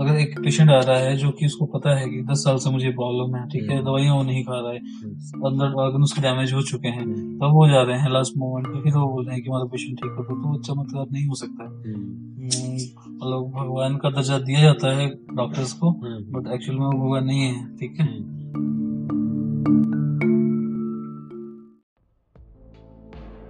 अगर एक पेशेंट आ रहा है जो कि उसको पता है कि 10 साल से मुझे प्रॉब्लम है ठीक है हम्म। दवाइयाँ वो नहीं खा रहा है हम्म। अंदर ऑर्गन उसके डैमेज हो चुके हैं हम्म। तब वो जा रहे हैं लास्ट मोमेंट पे फिर वो बोल रहे हैं कि हमारा पेशेंट ठीक कर दो तो अच्छा मतलब नहीं हो सकता है मतलब भगवान का दर्जा दिया जाता है डॉक्टर्स को। बट एक्चुअल में वो भगवान नहीं है ठीक है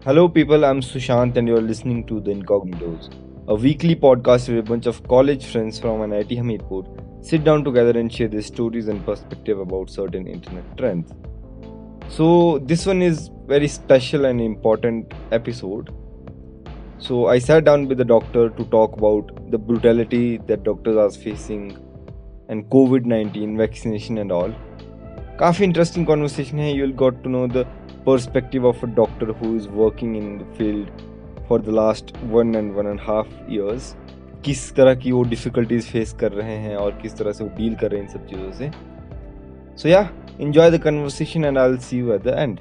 Hello, people. I'm Sushant, and you're listening to The Incognitos, a weekly podcast where a bunch of college friends from IIT Hamirpur sit down together and share their stories and perspective about certain internet trends. So, this one is very special and important episode. So, I sat down with the doctor to talk about the brutality that doctors are facing and COVID 19 vaccination and all. काफ़ी interesting conversation है you will got to know the perspective of a doctor who is working in the field for the last one and one and half years किस तरह की वो difficulties face कर रहे हैं और किस तरह से वो डील कर रहे हैं इन सब चीज़ों से सो या enjoy the conversation and I'll see you at the end.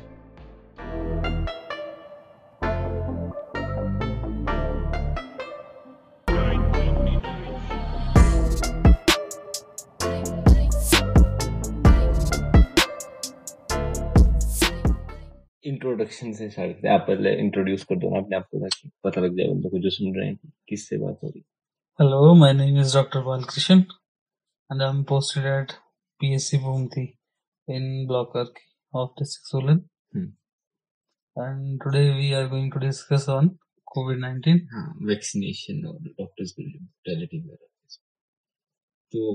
Introduction से स्टार्ट करते हैं आप पहले इंट्रोड्यूस कर दो ना अपने आप को ताकि पता लग जाए बंदों को जो सुन रहे हैं किससे बात हो रही Hello, my name is Dr. Balkrishan and I'm posted at PSC Bhumti in Block Arki of District Solan. Hmm. And today we are going to discuss on COVID-19. हाँ वैक्सीनेशन और डॉक्टर्स की ब्रुटैलिटी तो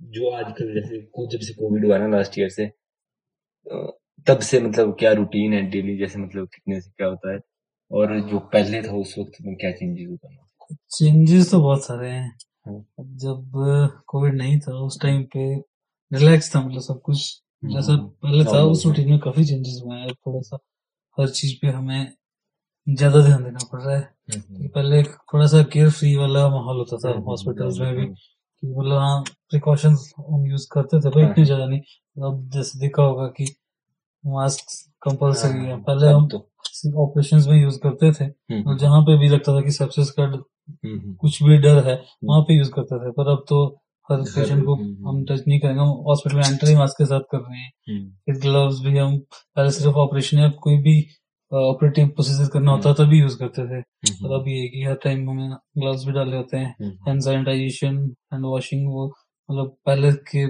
जो आजकल जैसे को- जब से कोविड हुआ ना लास्ट ईयर से अ, तब से मतलब क्या रूटीन है डेली जैसे मतलब कितने से क्या होता है? और जो पहले था उस वक्त में क्या चेंजेस होता है चेंजेस तो बहुत सारे हैं। हाँ। जब कोविड नहीं था उस टाइम पे रिलैक्स था मतलब सब कुछ। जैसा हम्म, पहले था उस। रूटीन में काफ़ी चेंजेस हुए हैं। थोड़ा सा हर चीज़ पे हमें ज़्यादा ध्यान देना पड़ रहा है। हम्म, पहले थोड़ा सा केयर फ्री वाला माहौल होता था हम्म, हॉस्पिटल्स हम्म, में भी हम्म, कि मतलब हाँ प्रिकॉशंस हम यूज़ करते थे पर हाँ। इतने ज़्यादा नहीं। अब जैसे देखा होगा कि मास्क कंपलसरी है पहले हम तो। ऑपरेशन में यूज़ करते थे हम्म, और जहाँ पे भी लगता था कि सेप्सिस का हम्म, हम्म, कुछ भी डर है वहाँ पे यूज़ करते थे। पर अब तो हर पेशेंट को हम्म, हम टच नहीं करेंगे। हम हॉस्पिटल में एंटर ही मास्क के साथ कर रहे हैं। हम्म, फिर ग्लव्स भी हम पहले सिर्फ़ ऑपरेशन या कोई भी ऑपरेटिव प्रोसीजर करना होता तभी यूज़ करते थे। हम्म, और अब ये कि हर टाइम हमें ग्लव्स भी डाले होते हैं। हम्म, हैंड सैनिटाइजेशन हैंड वॉशिंग वो मतलब पहले के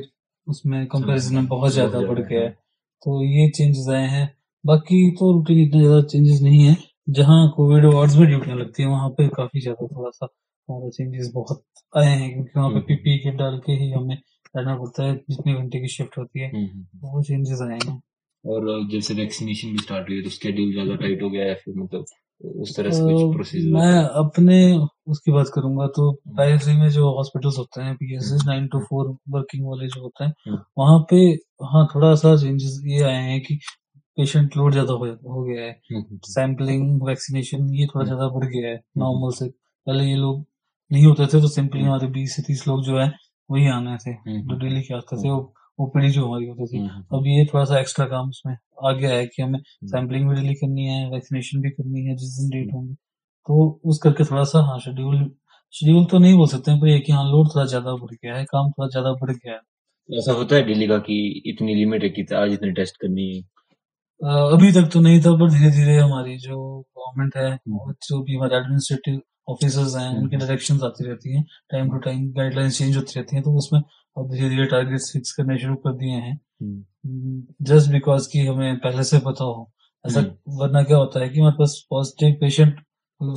उसमें कंपैरिजन में बहुत ज़्यादा बढ़ गया है। तो ये चेंजेस आए हैं बाकी तो रूटीन इतने ज़्यादा चेंजेस नहीं है जहाँ कोविड वार्ड में ड्यूटियाँ लगती है वहाँ पे काफ़ी ज़्यादा थोड़ा सा हमारा चेंजेस बहुत आए हैं क्योंकि वहाँ पे हम्म। पीपी किट डाल के ही हमें रहना पड़ता है जितने घंटे की शिफ्ट होती है हम्म, हम्म। वो चेंजेस आए हैं और जैसे वैक्सीनेशन भी स्टार्ट हुई है तो स्केड्यूल ज़्यादा टाइट हो गया है फिर मतलब उस तरह से कुछ प्रोसीजर मैं अपने उसकी बात करूँगा तो पायरेसी में जो हॉस्पिटल्स होते हैं PSC nine to four working वाले जो होते हैं हम्म। वहाँ पे हाँ थोड़ा सा चेंजेस ये आए हैं कि पेशेंट लोड ज़्यादा हो, गया है सैम्पलिंग वैक्सीनेशन ये थोड़ा हम्म। ज़्यादा बढ़ गया है नॉर्मल से पहले ये लोग नहीं होते थे तो सिंपली हम्म। हमारे बीस से तीस लोग जो है वही आने थे हम्म। जो डेली के आते थे हम्म। ओपीडी जो हमारी होती थी हम्म। अब ये थोड़ा सा एक्स्ट्रा काम उसमें आ गया है कि हमें सैम्पलिंग भी डेली करनी है वैक्सीनेशन भी करनी है जिस दिन डेट होंगी। तो उस करके थोड़ा सा हाँ शेड्यूल शेड्यूल तो नहीं बोल सकते हैं पर ये कि हाँ लोड थोड़ा ज़्यादा बढ़ गया है काम थोड़ा ज़्यादा बढ़ गया है। ऐसा होता है डेली का कि इतनी लिमिट है कि आज इतने टेस्ट करनी है? अभी तक तो नहीं था पर धीरे धीरे हमारी जो गवर्नमेंट है हम्म। और जो भी हमारे एडमिनिस्ट्रेटिव ऑफिसर्स हैं उनकी हम्म। डायरेक्शन आती रहती हैं time to time guidelines change होती रहती हैं तो उसमें अब धीरे धीरे टारगेट फिक्स करने शुरू कर दिए हैं जस्ट बिकॉज़ कि हमें पहले से पता हो ऐसा हम्म। वरना क्या होता है कि हमारे पास पॉजिटिव पेशेंट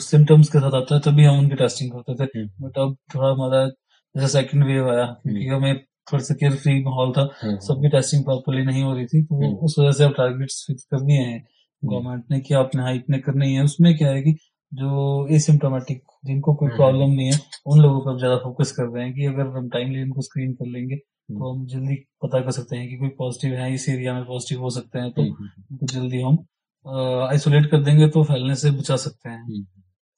सिम्टम्स के साथ आता है तभी हम उनकी टेस्टिंग करते थे हम्म। बट अब थोड़ा हमारा जैसे सेकंड वेव आया क्योंकि हमें थोड़ा सा केयर फ्री माहौल था हम्म। सबकी टेस्टिंग प्रॉपरली नहीं हो रही थी तो हम्म। उस वजह से अब टारगेट्स फिक्स कर दिए हैं गवर्नमेंट ने कि आपने हाँ इतने करने है उसमें क्या है कि जो एसिम्टोमेटिक जिनको कोई हम्म। प्रॉब्लम नहीं है उन लोगों पर ज़्यादा फोकस कर रहे हैं कि अगर हम टाइमली उनको स्क्रीन कर लेंगे हम्म। तो हम जल्दी पता कर सकते हैं कि कोई पॉजिटिव है इस एरिया में पॉजिटिव हो सकते हैं तो हम्म। उनको जल्दी हम आइसोलेट कर देंगे तो फैलने से बचा सकते हैं हम्म।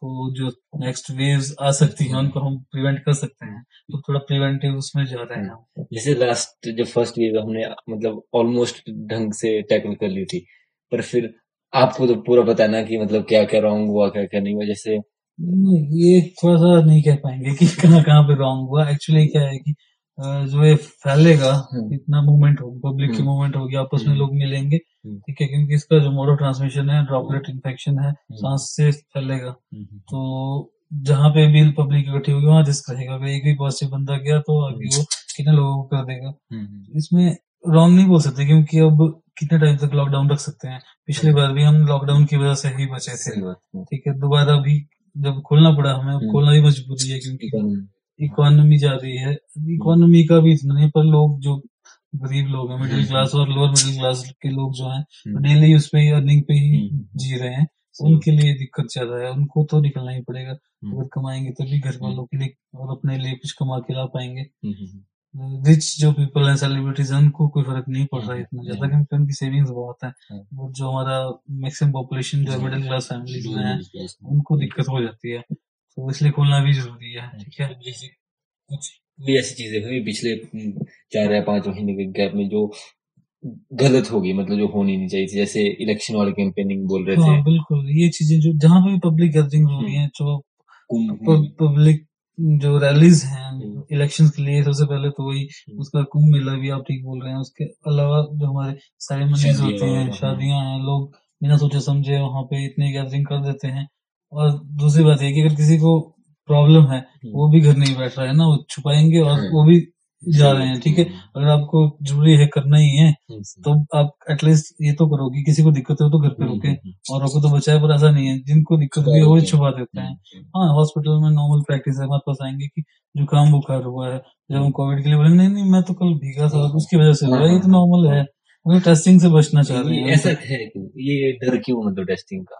तो जो नेक्स्ट वेव्स आ सकती हैं उनको हम प्रिवेंट कर सकते हैं तो थोड़ा प्रिवेंटिव उसमें जा रहे हैं जैसे लास्ट जो फ़र्स्ट वेव हमने मतलब ऑलमोस्ट ढंग से टैकल कर ली थी पर फिर आपको तो पूरा पता है ना कि मतलब क्या क्या रॉन्ग हुआ क्या क्या नहीं हुआ जैसे ये थोड़ा सा नहीं कह पाएँगे कि कहाँ कहाँ पे रॉन्ग हुआ। एक्चुअली क्या है कि जो ये फैलेगा हम्म। इतना मूवमेंट होगा पब्लिक की हम्म। मूवमेंट होगी आपस में हम्म। लोग मिलेंगे। हम्म। ठीक है क्योंकि इसका जो मोड ट्रांसमिशन है ड्रॉपलेट इन्फेक्शन है सांस से फैलेगा। तो जहाँ पे भी पब्लिक इकट्ठी होगी वहाँ रिस्क रहेगा। अगर एक भी पॉजिटिव बंदा गया तो आगे वो कितने लोगों को कर देगा। इसमें रॉन्ग नहीं बोल सकते क्योंकि अब कितने टाइम तक लॉकडाउन रख सकते हैं पिछली बार भी हम लॉकडाउन की वजह से ही बचे थे है। ठीक है दोबारा भी जब खोलना पड़ा हमें हम्म। खोलना भी मजबूरी है क्योंकि इकोनॉमी जा रही है इकोनॉमी का भी इतना नहीं पर लोग जो गरीब लोग हैं मिडिल हम्म। क्लास और लोअर मिडिल क्लास के लोग जो हैं हम्म। डेली उस पे अर्निंग पे ही हम्म। जी रहे हैं उनके लिए दिक्कत ज़्यादा है उनको तो निकलना ही पड़ेगा हम्म। अगर कमाएँगे तभी घर वालों के लिए और अपने लिए कुछ कमा के ला पाएँगे हम्म। रिच जो पीपल हैं सेलिब्रिटीज हैं उनको कोई फ़र्क नहीं पड़ रहा है इतना हम्म। ज़्यादा क्योंकि उनकी सेविंग्स बहुत है हम्म। और जो हमारा मैक्सिमम पॉपुलेशन जो हम्म। मिडिल क्लास फैमिलीज़ में है हम्म। उनको दिक्कत हो जाती है तो इसलिए खोलना भी ज़रूरी है ठीक है कुछ भी ऐसी चीज़ें हुई पिछले हम्म, चार या पाँच महीने के गैप में जो गलत होगी मतलब जो होनी नहीं चाहिए थी जैसे इलेक्शन वाले कैंपेनिंग बोल रहे हाँ थे बिल्कुल ये चीज़ें जो जहाँ पे पब्लिक गैदरिंग हो रही है जो पब्लिक जो रैलीज हैं इलेक्शन इलेक्शंस के लिए सबसे पहले तो वही हम्म। उसका कुंभ मेला भी आप ठीक बोल रहे हैं। उसके अलावा जो हमारे सेरेमनीज होते हैं शादियाँ हैं लोग बिना सोचे समझे वहाँ पे इतनी गैदरिंग कर देते हैं। और दूसरी बात ये कि अगर किसी को प्रॉब्लम है वो भी घर नहीं बैठ रहा है ना वो छुपाएँगे और हम्म। वो भी जा रहे हैं ठीक है? अगर आपको ज़रूरी है करना ही है तो आप एटलीस्ट ये तो करो कि किसी को दिक्कत हो तो घर पे हम्म। रोके और रोको तो बचाए पर ऐसा नहीं है जिनको दिक्कत हुई है छुपा देते हैं। हाँ हॉस्पिटल में नॉर्मल प्रैक्टिस है हमारे पास आएँगे कि जुकाम बुखार हुआ है जब हम कोविड के लिए बोले नहीं नहीं मैं तो कल भीगा था उसकी वजह से हुआ है, ये तो नॉर्मल है वो टेस्टिंग से बचना चाह रहे हैं। ऐसा है ये डर क्यों मतलब टेस्टिंग का?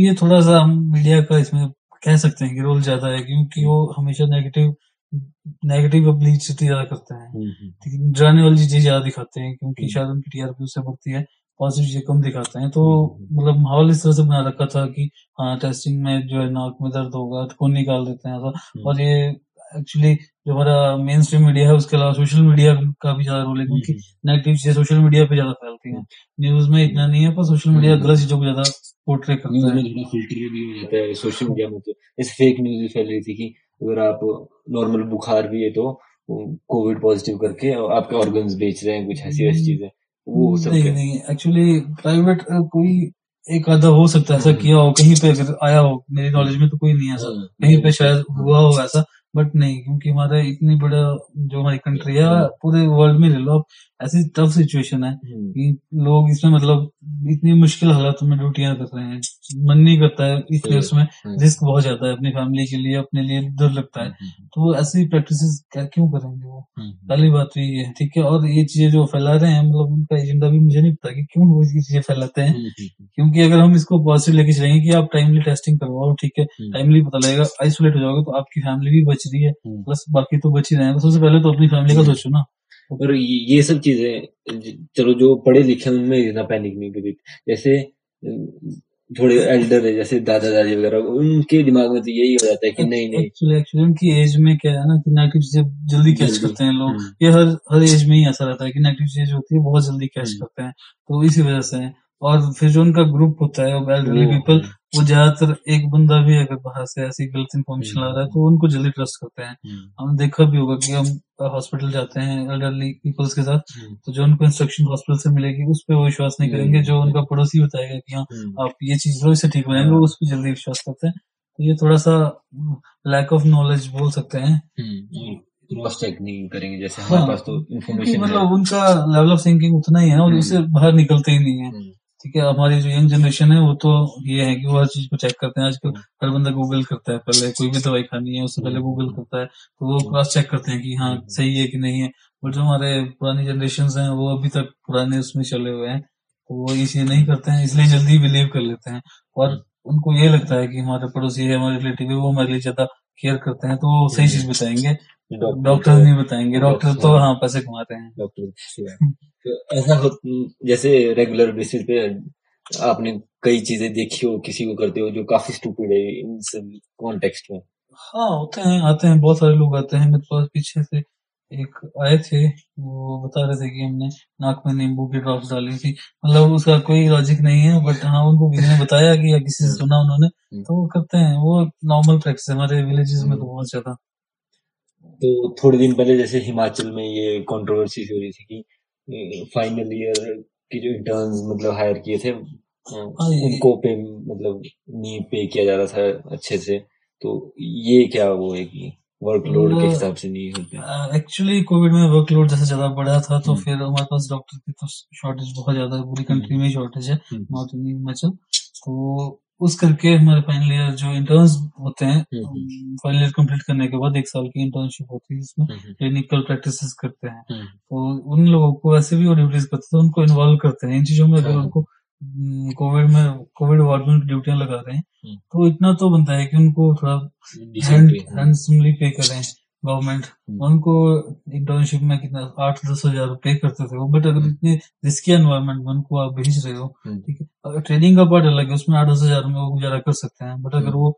ये थोड़ा सा हम मीडिया का इसमें कह सकते हैं कि रोल ज़्यादा है क्योंकि वो हमेशा नेगेटिव नेगेटिव पब्लिसिटी ज़्यादा करते हैं। डराने वाली चीज़ें ज़्यादा दिखाते हैं क्योंकि शायद उनकी टीआरपी उससे बढ़ती है पॉजिटिव चीज़ें कम दिखाते हैं। तो मतलब माहौल इस तरह से बना रखा था कि हाँ टेस्टिंग में जो है नाक में दर्द होगा तो खून निकाल देते हैं ऐसा। और ये एक्चुअली जो हमारा मेन स्ट्रीम मीडिया है उसके अलावा सोशल मीडिया का भी ज़्यादा रोल है क्योंकि नेगेटिव चीज़ें सोशल मीडिया पे ज़्यादा फैलती हैं। न्यूज़ में इतना नहीं है पर सोशल मीडिया गलत चीज़ों को ज़्यादा पोर्ट्रे करता है। फ़िल्टर भी हो जाता है सोशल मीडिया में तो। जैसे फेक न्यूज़ भी फैल रही थी कि अगर आप नॉर्मल बुखार भी है तो कोविड पॉजिटिव करके आपके ऑर्गन्स बेच रहे हैं कुछ ऐसी ऐसी चीज़ें वो सब नहीं क्या- नहीं एक्चुअली प्राइवेट कोई एक आधा हो सकता है ऐसा किया हो कहीं पे अगर आया हो मेरी नॉलेज में तो कोई नहीं ऐसा हाँ, कहीं पे शायद हुआ हो ऐसा बट नहीं क्योंकि हमारा इतनी बड़ा जो हमारी कंट्री है पूरे वर्ल्ड में ले लो आप ऐसी टफ सिचुएशन है हम्म, कि लोग इसमें मतलब इतनी मुश्किल हालातों में ड्यूटियाँ कर रहे हैं। मन नहीं करता है इसलिए उसमें हम्म। रिस्क बहुत ज़्यादा है अपनी फैमिली के लिए अपने लिए डर लगता है। हम्म, तो ऐसी प्रैक्टिस क्या क्यों करेंगे वो? हम्म, पहली बात तो ये है ठीक है? और ये चीज़ें जो फैला रहे हैं मतलब उनका एजेंडा भी मुझे नहीं पता कि क्यों वो इसकी चीज़ें फैलाते हैं। हम्म, क्योंकि अगर हम इसको पॉजिटिव लेके चलेंगे कि आप टाइमली टेस्टिंग करवाओ ठीक है? हम्म। टाइमली पता लगेगा आइसोलेट हो जाओगे तो आपकी फैमिली भी बच रही है। हम्म। प्लस बाकी तो बच ही रहे हैं। सबसे पहले तो अपनी फैमिली का सोचो ना। और ये ये सब चीज़ें चलो जो पढ़े लिखे उनमें इतना पैनिक नहीं करी। जैसे थोड़े एल्डर है जैसे दादा दादी वगैरह उनके दिमाग में तो यही हो जाता है कि नहीं नहीं एक्चुअली एक्चुअली उनकी एज में क्या है ना कि नेगेटिव चीज़ें जल्दी कैच करते हैं लोग हम्म। ये हर हर एज में ही ऐसा रहता है कि नेगेटिव चीज़ होती है बहुत जल्दी कैच हम्म। करते हैं तो इसी वजह से और फिर जो उनका ग्रुप होता है एल्डरली पीपल वो ज़्यादातर एक बंदा भी अगर बाहर से ऐसी गलत इन्फॉर्मेशन ला रहा है तो उनको जल्दी ट्रस्ट करते हैं। हम्म, हमने देखा भी होगा कि हम हॉस्पिटल जाते हैं एल्डरली पीपल्स के साथ हम्म, तो जो उनको इंस्ट्रक्शन हॉस्पिटल से मिलेगी उस पर वो विश्वास नहीं करेंगे। जो उनका पड़ोसी बताएगा कि हाँ आप ये चीज़ लो इससे ठीक हो जाएँगे उस पर जल्दी विश्वास करते हैं। तो ये थोड़ा सा लैक ऑफ़ नॉलेज बोल सकते हैं। क्रॉस चेक नहीं करेंगे जैसे हमारे हाँ, पास तो इन्फॉर्मेशन मतलब उनका लेवल ऑफ़ थिंकिंग उतना ही है और। उससे बाहर निकलते ही नहीं है। ठीक है, हमारी जो यंग जनरेशन है, वो तो ये है कि वो हर चीज़ को चेक करते हैं आजकल। हर बंदा गूगल करता है, पहले कोई भी दवाई खानी है, उससे पहले। गूगल करता है तो वो क्रॉस चेक करते हैं कि हाँ। सही है कि नहीं है और जो हमारे पुरानी जनरेशन हैं, वो अभी तक पुराने उसमें चले हुए हैं तो वो ये चीज़ नहीं करते हैं, इसलिए जल्दी बिलीव कर लेते हैं और उनको ये लगता है कि हमारे पड़ोसी है, हमारे रिलेटिव है, वो हमारे लिए ज़्यादा केयर करते हैं तो वो सही चीज़ बताएँगे। डॉक्टर नहीं बताएँगे डॉक्टर तो हाँ। पैसे कमाते हैं। डॉक्टर। तो ऐसा हो जैसे रेगुलर बेसिस पे आपने कई चीज़ें देखी हो किसी को करते हो जो काफ़ी स्टूपिड है इन सब कॉन्टेक्स्ट में? हाँ होते हैं आते हैं बहुत सारे लोग आते हैं मेरे पास पीछे से एक आए थे वो बता रहे थे कि हमने नाक में नींबू की ड्रॉप्स डाली थी। मतलब उसका कोई लॉजिक नहीं है बट हाँ उनको किसी ने बताया कि या किसी से सुना उन्होंने तो वो करते हैं। वो नॉर्मल प्रैक्टिस है हमारे विलेजेस में तो बहुत ज़्यादा। तो थोड़े दिन पहले जैसे हिमाचल में ये कंट्रोवर्सी हो रही थी कि फाइनल ईयर के जो इंटर्न्स मतलब हायर किए थे हाँ, उनको पे मतलब नहीं पे किया जा रहा था अच्छे से। तो ये क्या वो है कि वर्कलोड के हिसाब से नहीं होते एक्चुअली कोविड में वर्कलोड जैसे ज़्यादा बढ़ा था तो हम्म। फिर हमारे पास डॉक्टर की तो शॉर्टेज बहुत ज़्यादा है पूरी कंट्री में शॉर्टेज है हम्म। नॉट इन हिमाचल तो उस करके हमारे फाइनल ईयर जो इंटर्न्स होते हैं हम्म। फाइनल ईयर कंप्लीट करने के बाद एक साल की इंटर्नशिप होती है जिसमें हम्म, क्लिनिकल प्रैक्टिस करते हैं हम्म, तो उन लोगों को वैसे भी वो ड्यूटीज़ करते हैं तो उनको इन्वॉल्व करते हैं इन चीज़ों में अगर हाँ। उनको कोविड में कोविड वार्ड में ड्यूटियाँ लगा रहे हैं हम्म। तो इतना तो बनता है कि उनको थोड़ा। हैंडसमली पे करें गवर्नमेंट हम्म। उनको इंटर्नशिप में कितना आठ दस हज़ार पे करते थे वो बट अगर इतने रिस्की एनवायरमेंट में उनको आप भेज रहे हो हम्म। ठीक है अगर ट्रेनिंग का पार्ट अलग है उसमें आठ दस हज़ार में वो गुजारा कर सकते हैं बट अगर वो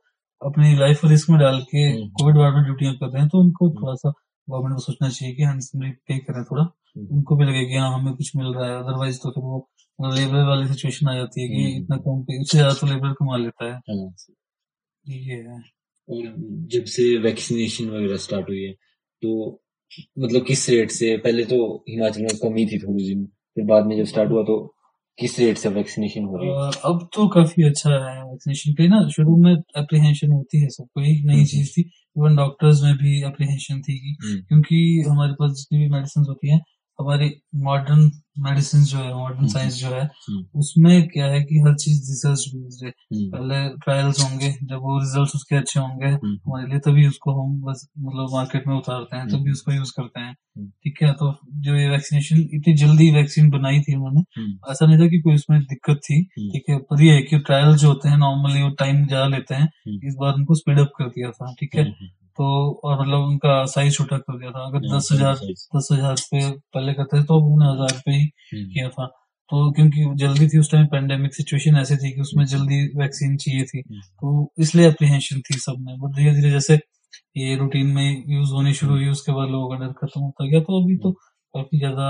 अपनी लाइफ रिस्क में डाल के हम्म। कोविड वार्ड में ड्यूटियाँ कर रहे हैं तो उनको थोड़ा सा गवर्नमेंट को सोचना चाहिए कि हैंडसमली पे करें थोड़ा हम्म। उनको भी लगे कि हाँ हमें कुछ मिल रहा है अदरवाइज़ तो फिर वो लेबर वाली सिचुएशन आ जाती है कि हम्म। इतना कम पे उससे ज़्यादा तो लेबर कमा लेता है हाँ। ये है और जब से वैक्सीनेशन वगैरह स्टार्ट हुई है तो मतलब किस रेट से पहले तो हिमाचल में कमी थी थोड़ी सी फिर बाद में जब स्टार्ट हुआ तो किस रेट से वैक्सीनेशन हो रही है अब तो काफ़ी अच्छा है वैक्सीनेशन के ना शुरू में अप्रीहेंशन होती है सबको एक नई हम्म। चीज़ थी इवन डॉक्टर्स में भी अप्रीहेंशन थी हम्म, क्योंकि हमारे पास जितनी भी मेडिसिन होती हैं हमारी मॉडर्न मेडिसिन जो है मॉडर्न हम्म। साइंस जो है हम्म। उसमें क्या है कि हर चीज़ रिसर्च बेस्ड है हम्म, पहले ट्रायल्स होंगे जब वो रिजल्ट्स उसके अच्छे होंगे हमारे लिए तभी उसको हम बस मतलब मार्केट में उतारते हैं तभी उसको यूज़ करते हैं। ठीक है तो जो ये वैक्सीनेशन इतनी जल्दी वैक्सीन बनाई थी उन्होंने ऐसा नहीं था कि कोई उसमें दिक्कत थी। ठीक है पर ये है कि ट्रायल जो होते हैं नॉर्मली वो टाइम ज़्यादा लेते हैं। इस बार उनको स्पीड अप कर दिया था ठीक है तो और मतलब उनका साइज़ छोटा कर दिया था। अगर हाँ, दस हज़ार दस हज़ार पे पहले करते थे तो अब उन्हें हज़ार पे ही हम्म, किया था। तो क्योंकि जल्दी थी उस टाइम पेंडेमिक सिचुएशन ऐसी थी कि उसमें जल्दी वैक्सीन चाहिए थी। हम्म। तो इसलिए अप्रीहेंशन थी सब में। बट धीरे धीरे जैसे ये रूटीन में यूज़ होनी शुरू हुई उसके बाद लोगों का डर खत्म होता गया। तो अभी तो काफ़ी ज़्यादा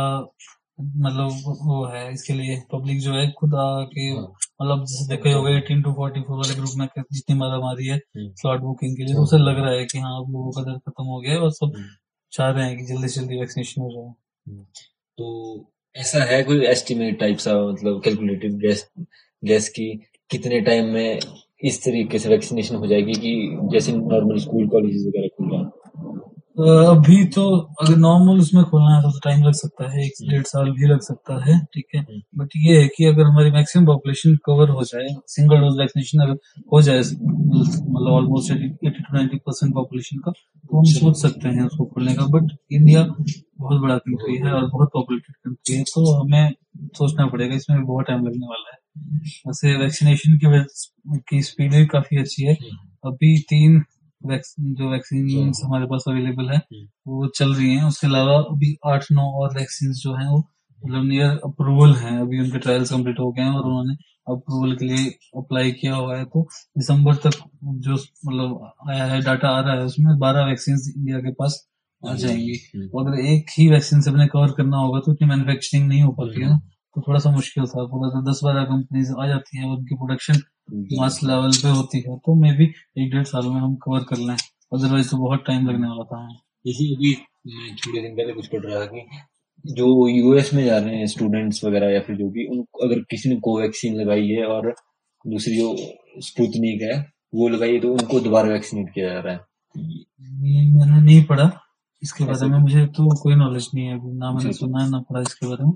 मतलब वो है इसके लिए पब्लिक जो है खुद आके हाँ। मतलब जैसे देखा ही होगा एटीन टू फोर्टी फोर वाले ग्रुप में जितनी मारा मारी है हम्म। स्लॉट बुकिंग के लिए तो उसे लग रहा है कि हाँ अब लोगों का डर खत्म हो गया है और सब हम्म। चाह रहे हैं कि जल्दी से जल्दी वैक्सीनेशन हो जाए तो ऐसा है कोई एस्टिमेट टाइप सा मतलब कैलकुलेटिव गैस गैस की कितने टाइम में इस तरीके से वैक्सीनेशन हो जाएगी कि जैसे नॉर्मल स्कूल कॉलेजेस वगैरह रहा है अभी तो अगर नॉर्मल उसमें खोलना है तो टाइम लग सकता है एक डेढ़ साल भी लग सकता है ठीक है? हम्म। बट ये है कि अगर हमारी मैक्सिमम पॉपुलेशन कवर हो जाए सिंगल डोज वैक्सीनेशन अगर हो जाए मतलब almost eighty to ninety percent population का तो हम सोच सकते हैं उसको खोलने का। बट इंडिया बहुत बड़ा कंट्री है और बहुत पॉपुलेटेड कंट्री है तो हमें सोचना पड़ेगा इसमें बहुत टाइम लगने वाला है। वैसे वैक्सीनेशन की की स्पीड भी काफ़ी अच्छी है। अभी तीन जो वैक्सीन हमारे पास अवेलेबल है वो चल रही हैं। उसके अलावा अभी आठ नौ और वैक्सीन जो हैं वो मतलब नियर अप्रूवल हैं। अभी उनके ट्रायल्स कंप्लीट हो गए हैं और उन्होंने अप्रूवल के लिए अप्लाई किया हुआ है। तो दिसंबर तक जो मतलब आया है डाटा आ रहा है उसमें बारह वैक्सीन इंडिया के पास आ जाएँगी। तो अगर एक ही वैक्सीन से अपने कवर करना होगा तो इतनी मैन्युफैक्चरिंग नहीं हो पाती है ना। तो थोड़ा सा मुश्किल था। पूरा तो दस बारह कंपनीज़ आ जाती हैं उनकी प्रोडक्शन मास लेवल पे होती है तो मे भी एक डेढ़ साल में हम कवर कर लें। अदरवाइज़ तो बहुत टाइम लगने वाला था जैसे अभी मैं थोड़े दिन पहले कुछ पढ़ रहा था कि जो यूएस में जा रहे हैं स्टूडेंट्स वगैरह या फिर जो भी उन अगर किसी ने कोवैक्सीन लगाई है और दूसरी जो स्पुतनिक है वो लगाई है तो उनको दोबारा वैक्सीनेट किया जा रहा है। मैंने नहीं पढ़ा। इसके बारे में मुझे तो कोई नॉलेज नहीं है ना मैंने। सुना है ना पढ़ा इसके बारे में।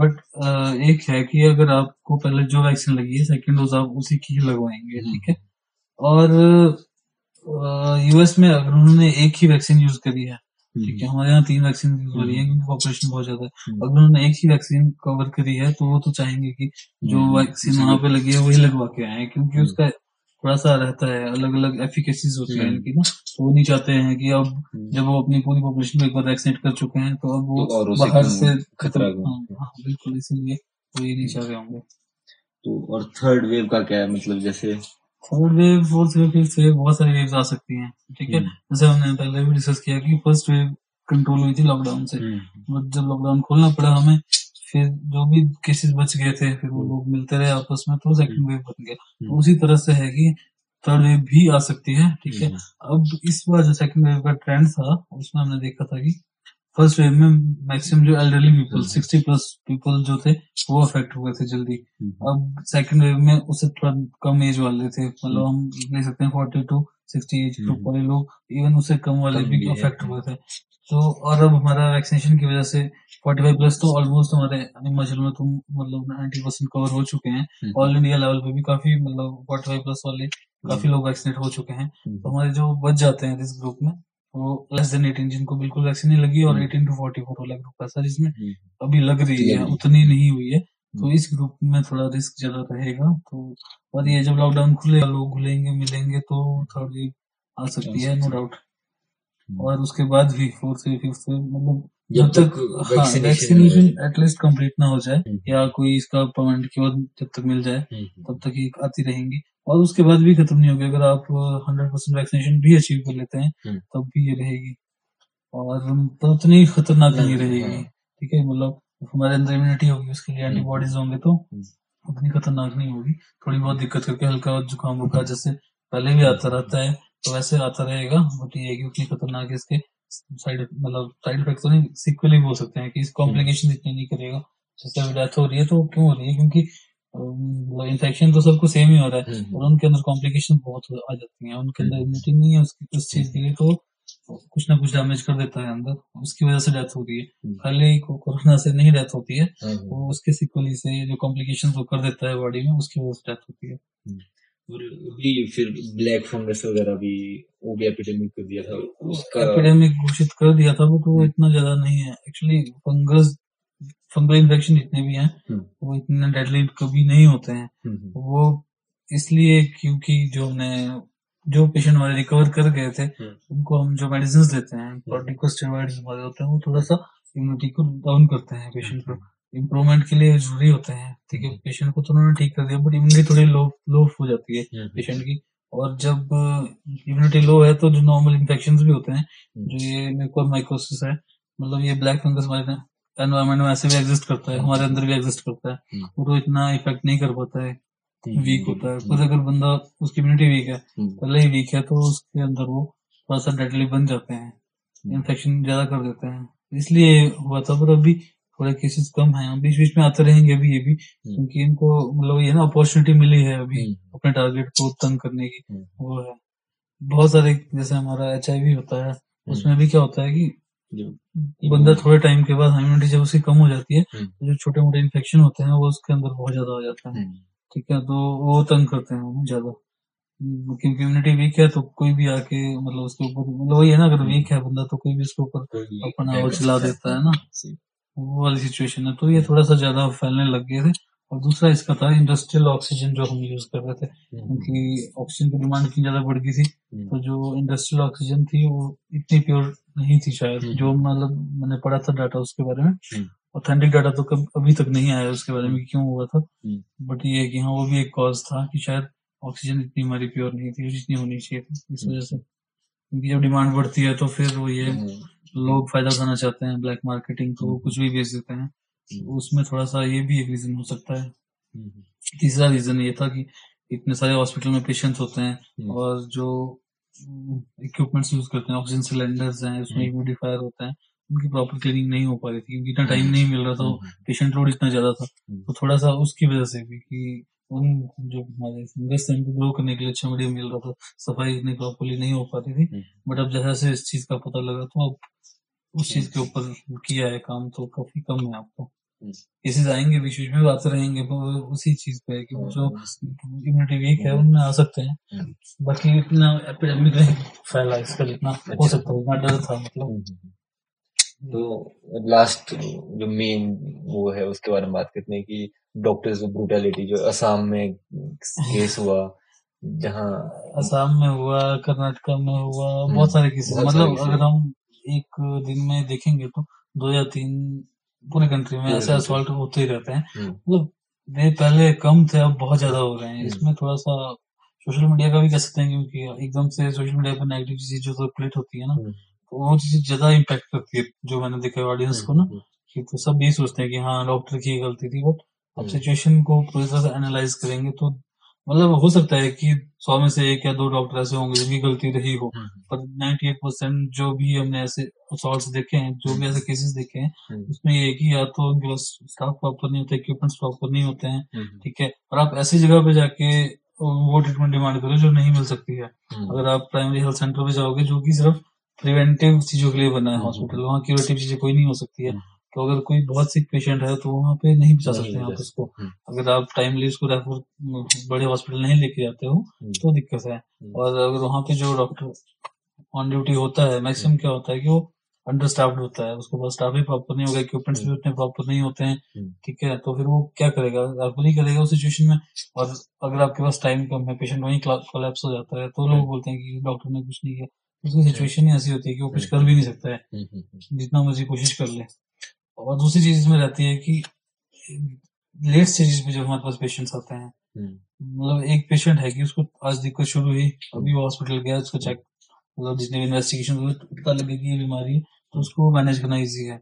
बट एक है कि अगर आपको पहले जो वैक्सीन लगी है सेकंड डोज आप उसी की ही लगवाएँगे ठीक है? और यूएस में अगर उन्होंने एक ही वैक्सीन यूज़ करी है ठीक है हमारे यहाँ तीन वैक्सीन यूज़ हो रही है क्योंकि पॉपुलेशन बहुत ज़्यादा है। हम्म। अगर उन्होंने एक ही वैक्सीन कवर करी है तो वो तो चाहेंगे कि जो हम्म, वैक्सीन वहाँ पे लगी है वही लगवा के आए क्योंकि हम्म। उसका थोड़ा सा रहता है अलग अलग एफिकेसीज होती है हम्म। इनकी ना वो नहीं चाहते हैं कि अब हम्म। जब वो अपनी पूरी पॉपुलेशन को एक बार वैक्सीनेट कर चुके हैं तो अब वो तो बाहर से खतरा हाँ, हाँ बिल्कुल इसीलिए वो ये नहीं चाह रहे होंगे तो और थर्ड वेव का क्या है मतलब जैसे थर्ड वेव फोर्थ वेव फिर से बहुत सारी वेव्स आ सकती हैं ठीक है हम्म। जैसे हमने पहले भी डिस्कस किया कि फ़र्स्ट वेव कंट्रोल हुई थी लॉकडाउन से हम्म, बट जब लॉकडाउन खोलना पड़ा हमें फिर जो भी केसेस बच गए थे फिर वो लोग मिलते रहे आपस में तो सेकंड वेव बन गया। तो उसी तरह से है कि थर्ड वेव भी आ सकती है ठीक है? हम्म, अब इस बार जो सेकंड वेव का ट्रेंड था उसमें हमने देखा था कि फ़र्स्ट वेव में मैक्सिमम जो एल्डरली पीपल हम्म। सिक्सटी प्लस पीपल जो थे वो अफेक्ट हुए थे जल्दी। हम्म, अब सेकंड वेव में उससे थोड़ा कम एज वाले थे मतलब हम ले सकते हैं forty to sixty age group हम्म। वाले लोग इवन उससे कम वाले भी अफेक्ट हुए थे। तो और अब हमारा वैक्सीनेशन की वजह से 45 प्लस तो ऑलमोस्ट हमारे हिमाचल में तो मतलब 90 परसेंट कवर हो चुके हैं। हम्म, ऑल इंडिया लेवल पे भी काफ़ी मतलब 45 प्लस वाले काफ़ी लोग वैक्सीनेट हो चुके हैं। हम्म, तो हमारे जो बच जाते हैं इस ग्रुप में वो लेस देन 18 जिनको बिल्कुल वैक्सीन नहीं लगी और एटीन 18 टू 44 वाला ग्रुप ऐसा जिसमें हम्म, अभी लग रही है। उतनी नहीं हुई है। तो हम्म। इस ग्रुप में थोड़ा रिस्क ज़्यादा रहेगा। तो और ये जब लॉकडाउन खुलेगा लोग घुलेंगे मिलेंगे तो थर्ड वेव आ सकती है नो डाउट हम्म। और उसके बाद भी फोर्थ वेव फिफ्थ वेव मतलब जब तक तक हाँ वैक्सीनेशन एटलीस्ट कंप्लीट ना हो जाए हम्म। या कोई इसका परमानेंट क्योर जब तक मिल जाए हम्म, तब तक ये आती रहेंगी और उसके बाद भी खत्म नहीं होगी अगर आप हंड्रेड परसेंट वैक्सीनेशन भी अचीव कर लेते हैं हम्म। तब भी ये रहेगी और तो उतनी खतरनाक नहीं रहेगी हाँ। ठीक है मतलब हमारे अंदर इम्यूनिटी होगी उसके लिए हम्म। एंटीबॉडीज होंगे तो हम्म। उतनी खतरनाक नहीं होगी थोड़ी बहुत दिक्कत करके हल्का जुकाम बुखार जैसे पहले भी आता रहता है तो वैसे आता रहेगा बट ये कि उतनी खतरनाक इसके साइड मतलब साइड इफ़ेक्ट तो नहीं सिक्वल ही बोल सकते हैं कि इस कॉम्प्लिकेशन इतनी नहीं करेगा। जैसे अभी डेथ हो रही है तो क्यों हो रही है? क्योंकि इन्फेक्शन तो सबको सेम ही हो रहा है हम्म, और उनके अंदर कॉम्प्लिकेशन बहुत आ जाती है। उनके अंदर इम्यूनिटी नहीं है उसकी उस चीज़ के लिए तो कुछ ना कुछ डैमेज कर देता है अंदर। उसकी वजह से डेथ होती है। हम्म। खाली को- कोरोना से नहीं डेथ होती है हाँ, हाँ। वो उसके सिक्वली से जो कॉम्प्लिकेशन वो कर देता है बॉडी में उसकी वजह से डेथ होती है। अभी फिर ब्लैक फंगस वगैरह भी वो भी एपिडेमिक कर दिया था। उसका एपिडेमिक घोषित कर दिया था वो तो वो इतना ज़्यादा नहीं है। एक्चुअली फंगस फंगल इन्फेक्शन जितने भी हैं हम्म, वो इतने डेडली कभी नहीं होते हैं। हम्म, वो इसलिए क्योंकि जो हमने जो पेशेंट हमारे रिकवर कर गए थे हम्म। उनको हम जो मेडिसिन देते हैं कॉर्टिकोस्टेरॉइड्स हमारे होते हैं वो थोड़ा सा इम्यूनिटी को डाउन करते हैं पेशेंट को। इम्प्रूवमेंट के लिए ज़रूरी होते हैं। ठीक है पेशेंट को तो उन्होंने ठीक कर दिया बट इम्यूनिटी थोड़ी लो लो हो जाती है हम्म, पेशेंट की। और जब इम्यूनिटी लो है तो जो नॉर्मल इन्फेक्शन भी होते हैं जो ये म्यूकोरमाइकोसिस है मतलब ये ब्लैक फंगस हमारे एनवायरमेंट में ऐसे भी एग्जिस्ट करता है हमारे अंदर भी एग्जिस्ट करता है। हम्म। वो तो इतना इफ़ेक्ट नहीं कर पाता है। हम्म, वीक होता है। पर अगर बंदा उसकी इम्यूनिटी वीक है हम्म, पहले ही वीक है तो उसके अंदर वो थोड़ा सा डेडली बन जाते हैं। हम्म। इन्फेक्शन ज़्यादा कर देते हैं। इसलिए हुआ था पर अभी थोड़े केसेस कम हैं। बीच बीच में आते रहेंगे अभी ये भी क्योंकि इनको मतलब ये ना अपॉर्चुनिटी मिली है अभी हम्म, अपने टारगेट को तंग करने की। हम्म, वो है। बहुत सारे जैसे हमारा एच होता है उसमें भी क्या होता है कि बंदा थोड़े टाइम के बाद इम्यूनिटी जब उसकी कम हो जाती है हम्म। तो जो छोटे मोटे इन्फेक्शन होते हैं वो उसके अंदर बहुत ज़्यादा हो जाता है। हम्म, ठीक है तो वो तंग करते हैं उन्हें ज़्यादा। हम्म, क्योंकि इम्यूनिटी वीक है तो कोई भी आके मतलब उसके ऊपर मतलब वही है ना अगर वीक है बंदा तो कोई भी उसके ऊपर अपना वो चला देता है ना। वो वाली सिचुएशन है। तो ये थोड़ा सा ज़्यादा फैलने लग गए थे। और दूसरा इसका था इंडस्ट्रियल ऑक्सीजन जो हम यूज़ कर रहे थे हम्म, क्योंकि ऑक्सीजन की डिमांड इतनी ज़्यादा बढ़ गई थी। हम्म, तो जो इंडस्ट्रियल ऑक्सीजन थी वो इतनी प्योर नहीं थी शायद। हम्म। जो मतलब मैंने पढ़ा था डाटा उसके बारे में। ऑथेंटिक डाटा तो कब अभी तक नहीं आया उसके बारे में क्यों हुआ था। बट ये है कि हाँ वो भी एक कॉज था कि शायद ऑक्सीजन इतनी हमारी प्योर नहीं थी जितनी होनी चाहिए थी। इस वजह से। क्योंकि जब डिमांड बढ़ती है तो फिर वो ये लोग फ़ायदा उठाना चाहते हैं ब्लैक मार्केटिंग तो कुछ भी बेच देते हैं तो उसमें थोड़ा सा ये भी एक रीजन हो सकता है हम्म, तीसरा रीजन ये था कि इतने सारे हॉस्पिटल में पेशेंट्स होते हैं हम्म। और जो इक्विपमेंट्स यूज़ करते हैं ऑक्सीजन सिलेंडर्स हैं उसमें हम्म। ह्यूमिडिफायर होता है उनकी प्रॉपर क्लीनिंग नहीं हो पा रही थी क्योंकि इतना टाइम नहीं मिल रहा था हम्म, पेशेंट लोड इतना ज़्यादा था हम्म। तो थोड़ा सा उसकी वजह से भी कि उन जो हमारे फंगस थे उनको ग्रो करने के लिए अच्छा मीडियम मिल रहा था सफ़ाई इतनी प्रॉपरली नहीं हो पाती थी हम्म। बट अब जैसे इस चीज़ का पता लगा तो अब उस चीज़ के ऊपर किया है काम तो काफ़ी कम है आपको हम्म। केसेस आएँगे बीच में आते रहेंगे उसी चीज़ पे है कि वो जो हम्म। इम्यूनिटी वीक है उनमें आ सकते हैं हम्म। बाकी इतना एपिडेमिक नहीं फैला इसका जितना हो अच्छा। सकता है इतना डर था मतलब हम्म, तो लास्ट जो मेन वो है उसके बारे में बात करते हैं कि डॉक्टर्स ब्रूटैलिटी जो असम में केस हुआ जहाँ असम में हुआ कर्नाटका में हुआ हम्म, बहुत सारे केसेस मतलब अगर हम एक दिन में देखेंगे तो दो या तीन पूरे कंट्री में ऐसे असॉल्ट होते ही रहते हैं। हम्म, मतलब वे पहले कम थे अब बहुत ज़्यादा हो रहे हैं। हम्म। इसमें थोड़ा सा सोशल मीडिया का भी कह सकते हैं क्योंकि एकदम से सोशल मीडिया पर नेगेटिव चीज़ जो सर्कुलेट होती है ना हम्म, तो वो चीज़ ज़्यादा इम्पेक्ट करती है जो मैंने देखा ऑडियंस को ना हम्म, कि तो सब यही सोचते हैं कि हाँ डॉक्टर की गलती थी बट अब हम्म। सिचुएशन को पूरी तरह से एनालाइज करेंगे तो मतलब हो सकता है कि सौ में से एक या दो डॉक्टर ऐसे होंगे जिनकी गलती रही हो। पर पर 98 परसेंट जो भी हमने ऐसे असॉल्ट देखे हैं जो भी ऐसे केसेस देखे हैं हम्म, उसमें ये है कि या तो उनके पास स्टाफ प्रॉपर नहीं होता इक्विपमेंट्स प्रॉपर नहीं होते हैं हम्म, ठीक है? और आप ऐसी जगह पे जाके वो ट्रीटमेंट डिमांड करो जो नहीं मिल सकती है। हम्म, अगर आप प्राइमरी हेल्थ सेंटर पे जाओगे जो कि सिर्फ़ प्रिवेंटिव चीज़ों के लिए बना है हम्म, हॉस्पिटल वहाँ क्यूरेटिव चीज़ें कोई नहीं हो सकती है। हम्म। तो अगर कोई बहुत सिक पेशेंट है तो वहाँ पे नहीं बचा नहीं सकते आप उसको हम्म, अगर आप टाइमली उसको रेफर बड़े हॉस्पिटल नहीं लेके जाते हो हम्म, तो दिक्कत है। हम्म। और अगर वहाँ पे जो डॉक्टर ऑन ड्यूटी होता है मैक्सिमम क्या होता है कि वो अंडर स्टाफ्ड होता है। उसके पास स्टाफ भी प्रॉपर नहीं होगा इक्विपमेंट्स भी उतने प्रॉपर नहीं होते हैं। ठीक है तो फिर वो क्या करेगा? रेफर ही करेगा उस सिचुएशन में। और अगर आपके पास टाइम कम है पेशेंट वहीं कोलैप्स हो जाता है तो लोग बोलते हैं कि डॉक्टर ने कुछ नहीं किया। उसकी सिचुएशन ही ऐसी होती है कि वो कुछ कर भी नहीं सकता है। जितना मर्ज़ी कोशिश कर ले। और दूसरी चीज़ इसमें रहती है कि लेट स्टेजेस में जब हमारे पास पेशेंट्स आते हैं हम्म, मतलब एक पेशेंट है कि उसको आज दिक्कत शुरू हुई अभी वो हॉस्पिटल गया उसको चेक मतलब जितने भी इन्वेस्टिगेशन पता लगे कि ये बीमारी है तो उसको मैनेज करना ईजी है।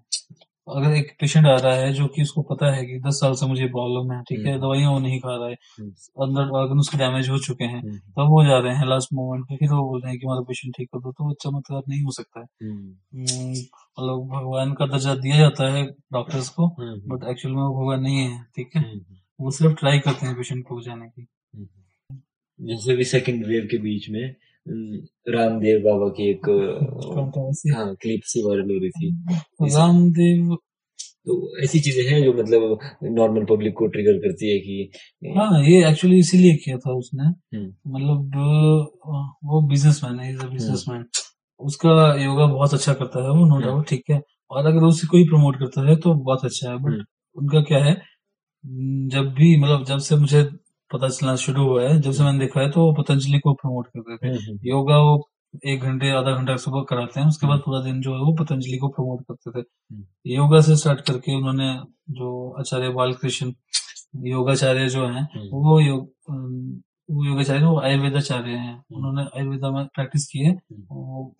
अगर एक पेशेंट आ रहा है जो कि उसको पता है कि दस साल से मुझे प्रॉब्लम है ठीक है हम्म। दवाइयाँ वो नहीं खा रहा है हम्म, अंदर ऑर्गन उसके डैमेज हो चुके हैं हम्म, तब वो जा रहे हैं लास्ट मोमेंट पे फिर वो बोल रहे हैं कि हमारा पेशेंट ठीक कर दो तो अच्छा मतलब नहीं हो सकता है। मतलब भगवान का दर्जा दिया जाता है डॉक्टर्स को बट एक्चुअल में वो भगवान नहीं है ठीक है? वो सिर्फ़ ट्राई करते हैं पेशेंट को बचाने की। जैसे भी सेकेंड वेव के बीच में रामदेव बाबा की एक हाँ क्लिप सी वायरल हो रही थी। रामदेव तो ऐसी चीज़ें हैं जो मतलब नॉर्मल पब्लिक को ट्रिगर करती है कि हाँ ये एक्चुअली इसीलिए किया था उसने। हम्म, मतलब वो बिजनेसमैन है इज़ अ बिजनेसमैन उसका योगा बहुत अच्छा करता है वो नो हम्म। डाउट ठीक है। और अगर उसे कोई प्रमोट करता है तो बहुत अच्छा है। बट हम्म। उनका क्या है? हम्म, जब भी मतलब जब से मुझे पता चलना शुरू हुआ है। जब से मैंने देखा है तो पतंजलि को प्रमोट करते थे। हम्म, हम्म, योगा वो एक घंटे आधा घंटा सुबह कराते हैं उसके बाद पूरा दिन जो है वो पतंजलि को प्रमोट करते थे। हम्म। योगा से स्टार्ट करके उन्होंने जो आचार्य बालकृष्ण योगाचार्य जो हैं हम्म, वो योग वो योगाचार्य वो आयुर्वेदाचार्य हैं। उन्होंने आयुर्वेदा में प्रैक्टिस की है।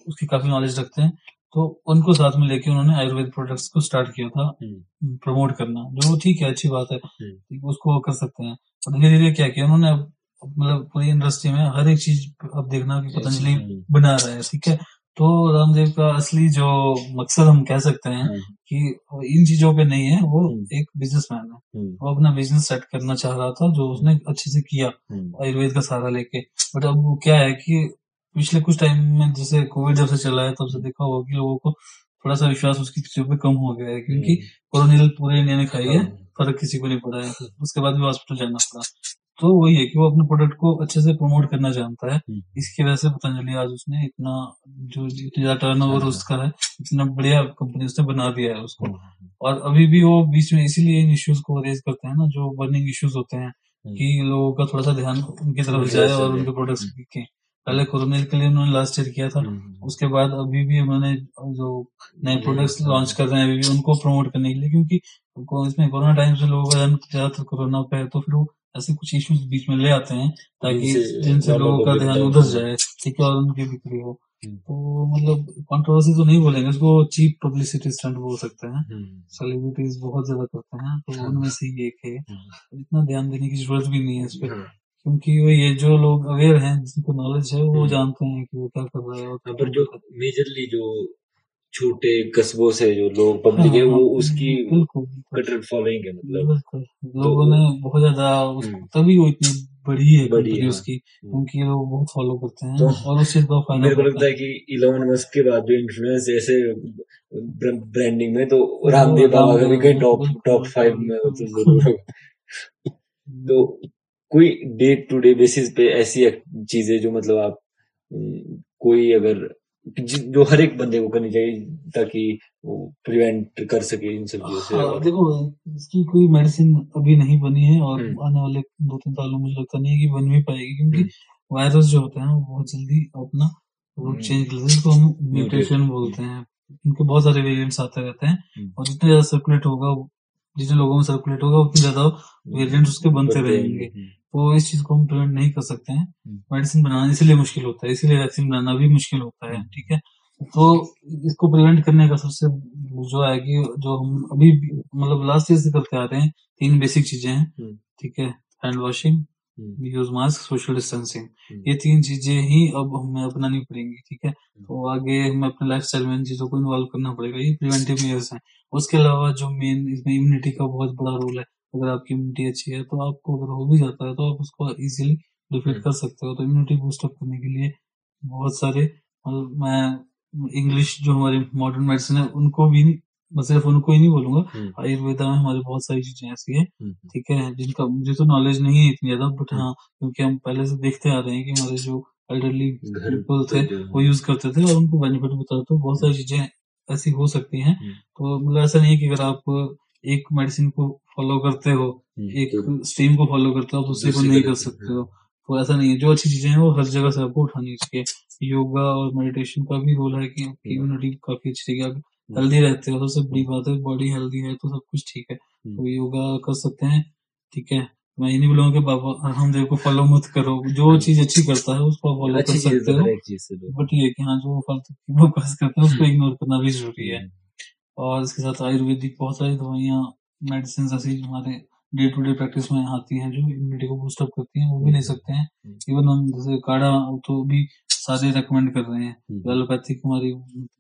उसकी काफ़ी नॉलेज रखते हैं। तो उनको साथ में लेके उन्होंने आयुर्वेद प्रोडक्ट्स को स्टार्ट किया था। हम्म, प्रमोट करना। जो ठीक है अच्छी बात है। हम्म, उसको वो कर सकते हैं। और धीरे धीरे क्या किया उन्होंने अब मतलब पूरी इंडस्ट्री में हर एक चीज़ अब देखना कि पतंजलि हम्म, बना रहा है ठीक है? तो रामदेव का असली जो मकसद हम कह सकते हैं हम्म, कि इन चीज़ों पे नहीं है वो हम्म। एक बिजनेसमैन है। हम्म, वो अपना बिज़नेस सेट करना चाह रहा था जो उसने अच्छे से किया हम्म, आयुर्वेद का सहारा लेके। बट अब वो क्या है कि पिछले कुछ टाइम में जैसे कोविड जब से चला है तब से देखा होगा कि लोगों को थोड़ा सा विश्वास उसकी चीज़ों पे कम हो गया है क्योंकि कोरोनिल पूरे इंडिया ने खाई है हाँ, फ़र्क किसी को नहीं पड़ा है। उसके बाद भी हॉस्पिटल जाना पड़ा। तो वही है कि वो अपने प्रोडक्ट को अच्छे से प्रमोट करना जानता है। हम्म, इसकी वजह से पतंजलि आज उसने इतना जो इतना ज़्यादा टर्न ओवर उसका है इतना बढ़िया कंपनी उसने बना दिया है उसको। हम्म, और अभी भी वो बीच में इसीलिए इन इश्यूज़ को रेज करते हैं ना जो बर्निंग इश्यूज़ होते हैं कि लोगों का थोड़ा सा ध्यान उनकी तरफ़ जाए और। उनके प्रोडक्ट्स बिके। पहले कोरोनिल के लिए उन्होंने लास्ट ईयर किया था। हम्म, उसके बाद अभी भी उन्होंने जो नए प्रोडक्ट्स लॉन्च कर रहे हैं अभी भी उनको प्रमोट करने के लिए क्योंकि इसमें कोरोना टाइम से लोगों का ध्यान ज़्यादातर कोरोना पे है तो फिर वो ऐसे कुछ इश्यूज़ बीच में ले आते हैं ताकि जिनसे लोगों का ध्यान उधर जाए ठीक है और उनकी बिक्री हो। हम्म। तो मतलब कंट्रोवर्सी तो नहीं बोलेंगे उसको चीप पब्लिसिटी स्टंट बोल सकते हैं। हम्म, सेलिब्रिटीज बहुत ज़्यादा करते हैं तो हाँ। उनमें से एक है। हम्म, इतना ध्यान देने की ज़रूरत भी नहीं है इस पे। हाँ। क्योंकि वो ये जो लोग अवेयर हैं जिनको नॉलेज है वो हम्म। जानते हैं कि वो क्या कर रहा है और हाँ, पर जो मेजरली जो छोटे कस्बों से जो लोग पब्लिक है हाँ, वो हाँ, उसकी कटर फॉलोइंग है मतलब बिल्कुल लोगों ने बहुत ज़्यादा हम्म। तभी वो इतनी बड़ी है बड़ी है, उसकी हम्म। क्योंकि लोग बहुत फॉलो करते हैं तो और उस चीज़ का फ़ायदा मेरे को लगता है कि इलोन मस्क के बाद जो इन्फ्लुएंस ऐसे ब्रांडिंग में तो रामदेव बाबा का भी कहीं टॉप टॉप फाइव में तो हैं। तो कोई डे टू डे बेसिस पे ऐसी चीज़ें जो मतलब आप हम्म, कोई अगर जो हर एक बंदे को करनी चाहिए ताकि वो प्रिवेंट कर सके इन सब चीज़ों से हाँ, देखो इसकी कोई मेडिसिन अभी नहीं बनी है और हम्म। आने वाले दो तीन सालों में मुझे लगता नहीं है कि बन भी पाएगी क्योंकि हम्म। वायरस जो होते हैं वो बहुत जल्दी अपना हम्म। चेंज कर लेते हैं इसको हम म्यूटेशन बोलते हैं इनके बहुत सारे वेरिएंट्स आते रहते हैं हम्म। और जितने ज़्यादा सर्कुलेट होगा जितने लोगों में सर्कुलेट होगा उतने ज़्यादा वेरिएंट्स उसके बनते रहेंगे हम्म, तो इस चीज़ को हम प्रिवेंट नहीं कर सकते हैं। हम्म। मेडिसिन बनाना इसीलिए मुश्किल होता है इसीलिए वैक्सीन बनाना भी मुश्किल होता है हम्म। ठीक है? तो इसको प्रिवेंट करने का सबसे जो है कि जो हम अभी मतलब लास्ट ईयर से करते आ रहे हैं तीन बेसिक चीज़ें हैं हम्म। ठीक है? Hand washing use mask social distancing ये तीन चीज़ें ही अब हमें अपनानी पड़ेंगी ठीक है? तो आगे हमें अपने लाइफ स्टाइल में इन चीज़ों को इन्वॉल्व करना पड़ेगा ये प्रिवेंटिव मेयर्स हैं। उसके अलावा जो मेन इसमें इम्यूनिटी का बहुत बड़ा रोल है अगर आपकी इम्यूनिटी अच्छी है तो आपको अगर हो भी जाता है तो आप उसको इजीली डिफीट कर सकते हो तो इम्यूनिटी बूस्टअप करने के लिए बहुत सारे मतलब मैं इंग्लिश जो हमारी मॉडर्न मेडिसिन है उनको भी मैं सिर्फ़ उनको ही नहीं बोलूँगा हम्म। आयुर्वेदा में हमारी बहुत सारी चीज़ें ऐसी है हम्म। ठीक है जिनका मुझे तो नॉलेज नहीं है इतनी ज़्यादा बट हम्म। हाँ क्योंकि हम पहले से देखते आ रहे हैं कि हमारे जो एल्डरली पीपल थे। वो यूज़ करते थे और उनको बेनिफिट बताते तो बहुत सारी चीज़ें ऐसी हो सकती हैं हम्म। तो मतलब ऐसा नहीं है कि अगर आप एक मेडिसिन को फॉलो करते हो हम्म, एक तो स्ट्रीम को फॉलो करते हो तो दूसरे को नहीं कर सकते हो। तो ऐसा नहीं है। जो अच्छी चीज़ें हैं वो हर जगह से आपको उठानी चाहिए योगा और मेडिटेशन का भी रोल है कि आपकी हम्म। इम्यूनिटी काफ़ी अच्छी रहेगी। आप हेल्दी रहते हो सबसे बड़ी बात है बॉडी हेल्दी है तो सब कुछ ठीक है। हम्म। तो योगा कर सकते हैं ठीक है। मैं ये नहीं बोलूँगा कि बाबा रामदेव को फॉलो मत करो। जो चीज़ अच्छी करता है उसको फॉलो कर सकते तो हो। बट ये है कि हाँ जो फालतू की करते हैं उसको इग्नोर करना भी ज़रूरी है। और इसके साथ आयुर्वेदिक बहुत सारी दवाइयाँ मेडिसिन ऐसी हमारे डे टू डे प्रैक्टिस में आती हैं जो इम्यूनिटी को बूस्ट अप करती हैं वो भी ले सकते हैं। इवन हम जैसे काढ़ा तो भी सारे रेकमेंड कर रहे हैं। हम्म। एलोपैथिक हमारी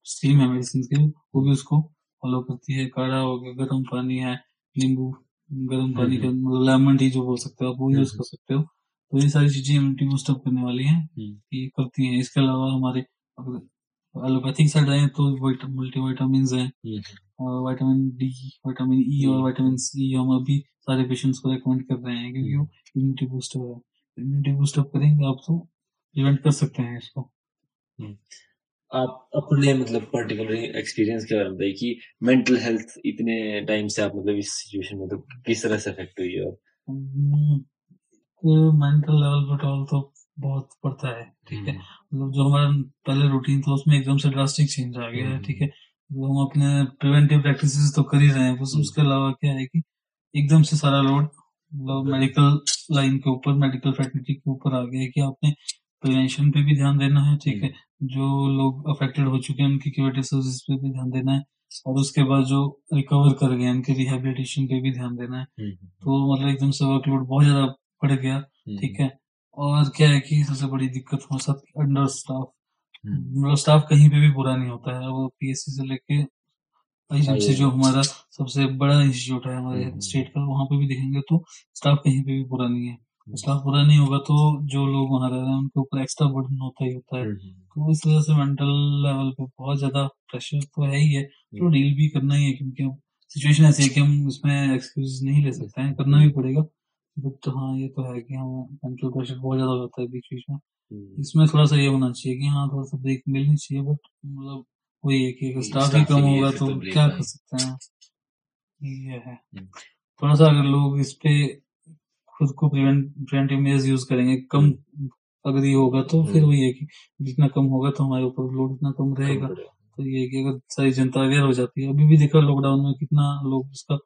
स्ट्रीम है मेडिसिन की वो भी उसको फॉलो करती है। काढ़ा हो गया गर्म पानी है नींबू गर्म पानी का मतलब लेमन टी जो बोल सकते हो आप वो यूज़ हम्म। कर सकते हो। तो ये सारी चीज़ें इम्यूनिटी बूस्टअप करने वाली हैं हम्म। ये करती हैं। इसके अलावा हमारे एलोपैथिक साइड आए तो मल्टी वाइटामिन हैं हम्म। और विटामिन डी विटामिन ई और हम्म। विटामिन सी हम अभी सारे पेशेंट्स को रेकमेंड कर रहे हैं क्योंकि वो हम्म। इम्यूनिटी बूस्टर है इम्यूनिटी बूस्टअप करेंगे आप तो प्रिवेंट कर सकते हैं इसको आप अपने मतलब पर्टिकुलर एक्सपीरियंस के बारे में बताइए कि मेंटल हेल्थ इतने टाइम से आप मतलब इस सिचुएशन में तो किस तरह से अफेक्ट हुई और मेंटल लेवल पर तो बहुत पड़ता है ठीक है? मतलब जो हमारा पहले रूटीन था उसमें एकदम से ड्रास्टिक चेंज आ गया है हम्म। ठीक है? तो हम अपने प्रिवेंटिव प्रैक्टिस तो कर ही रहे हैं बस हम्म। उसके अलावा क्या है कि एकदम से सारा लोड मतलब मेडिकल लाइन के ऊपर मेडिकल फैकल्टी के ऊपर आ गया है कि आपने प्रिवेंशन पे भी ध्यान देना है ठीक है? जो लोग अफेक्टेड हो चुके हैं उनकी क्यूरेटिव सर्विस पे भी ध्यान देना है और उसके बाद जो रिकवर कर गए उनके रिहेबिलिटेशन पे भी ध्यान देना है। हम्म। तो मतलब एकदम से वर्कलोड बहुत ज़्यादा बढ़ गया ठीक है? और क्या है कि सबसे बड़ी दिक्कत हमारे साथ अंडर स्टाफ हम्म। मतलब स्टाफ कहीं पे भी बुरा नहीं होता है। वो पीएससी से लेके आईजीएमसी जो हमारा सबसे बड़ा इंस्टीट्यूट है हमारे हम्म। स्टेट का वहाँ पे भी देखेंगे तो स्टाफ कहीं पे भी बुरा नहीं है। स्टाफ बुरा नहीं होगा तो जो लोग वहाँ रह रहे हैं उनके ऊपर एक्स्ट्रा बर्डन होता ही होता है। हम्म। तो इस वजह से मेंटल लेवल पे बहुत ज़्यादा प्रेशर तो है ही है। तो डील भी करना ही है क्योंकि सिचुएशन ऐसी है कि हम इसमें एक्सक्यूज नहीं ले सकते हैं करना भी पड़ेगा। बट हाँ ये तो है कि हाँ मेंटल प्रेशर बहुत ज़्यादा होता है बीच बीच में हम्म। इसमें थोड़ा सा ये होना चाहिए कि हाँ थोड़ा सा ब्रेक मिलनी चाहिए बट मतलब वही है कि अगर स्टाफ ही कम होगा फिर तो तो क्या है। कर सकते हैं ये है हम्म। थोड़ा सा अगर लोग इस पे खुद को प्रिवेंटिव मेजर्स यूज़ करेंगे कम अगर ये होगा तो फिर हम्म। वही है कि जितना कम होगा तो हमारे ऊपर लोड उतना कम कम रहेगा पड़ेगा। तो ये है कि अगर सारी जनता अवेयर हो जाती है अभी भी देखा लॉकडाउन में कितना लोग इसका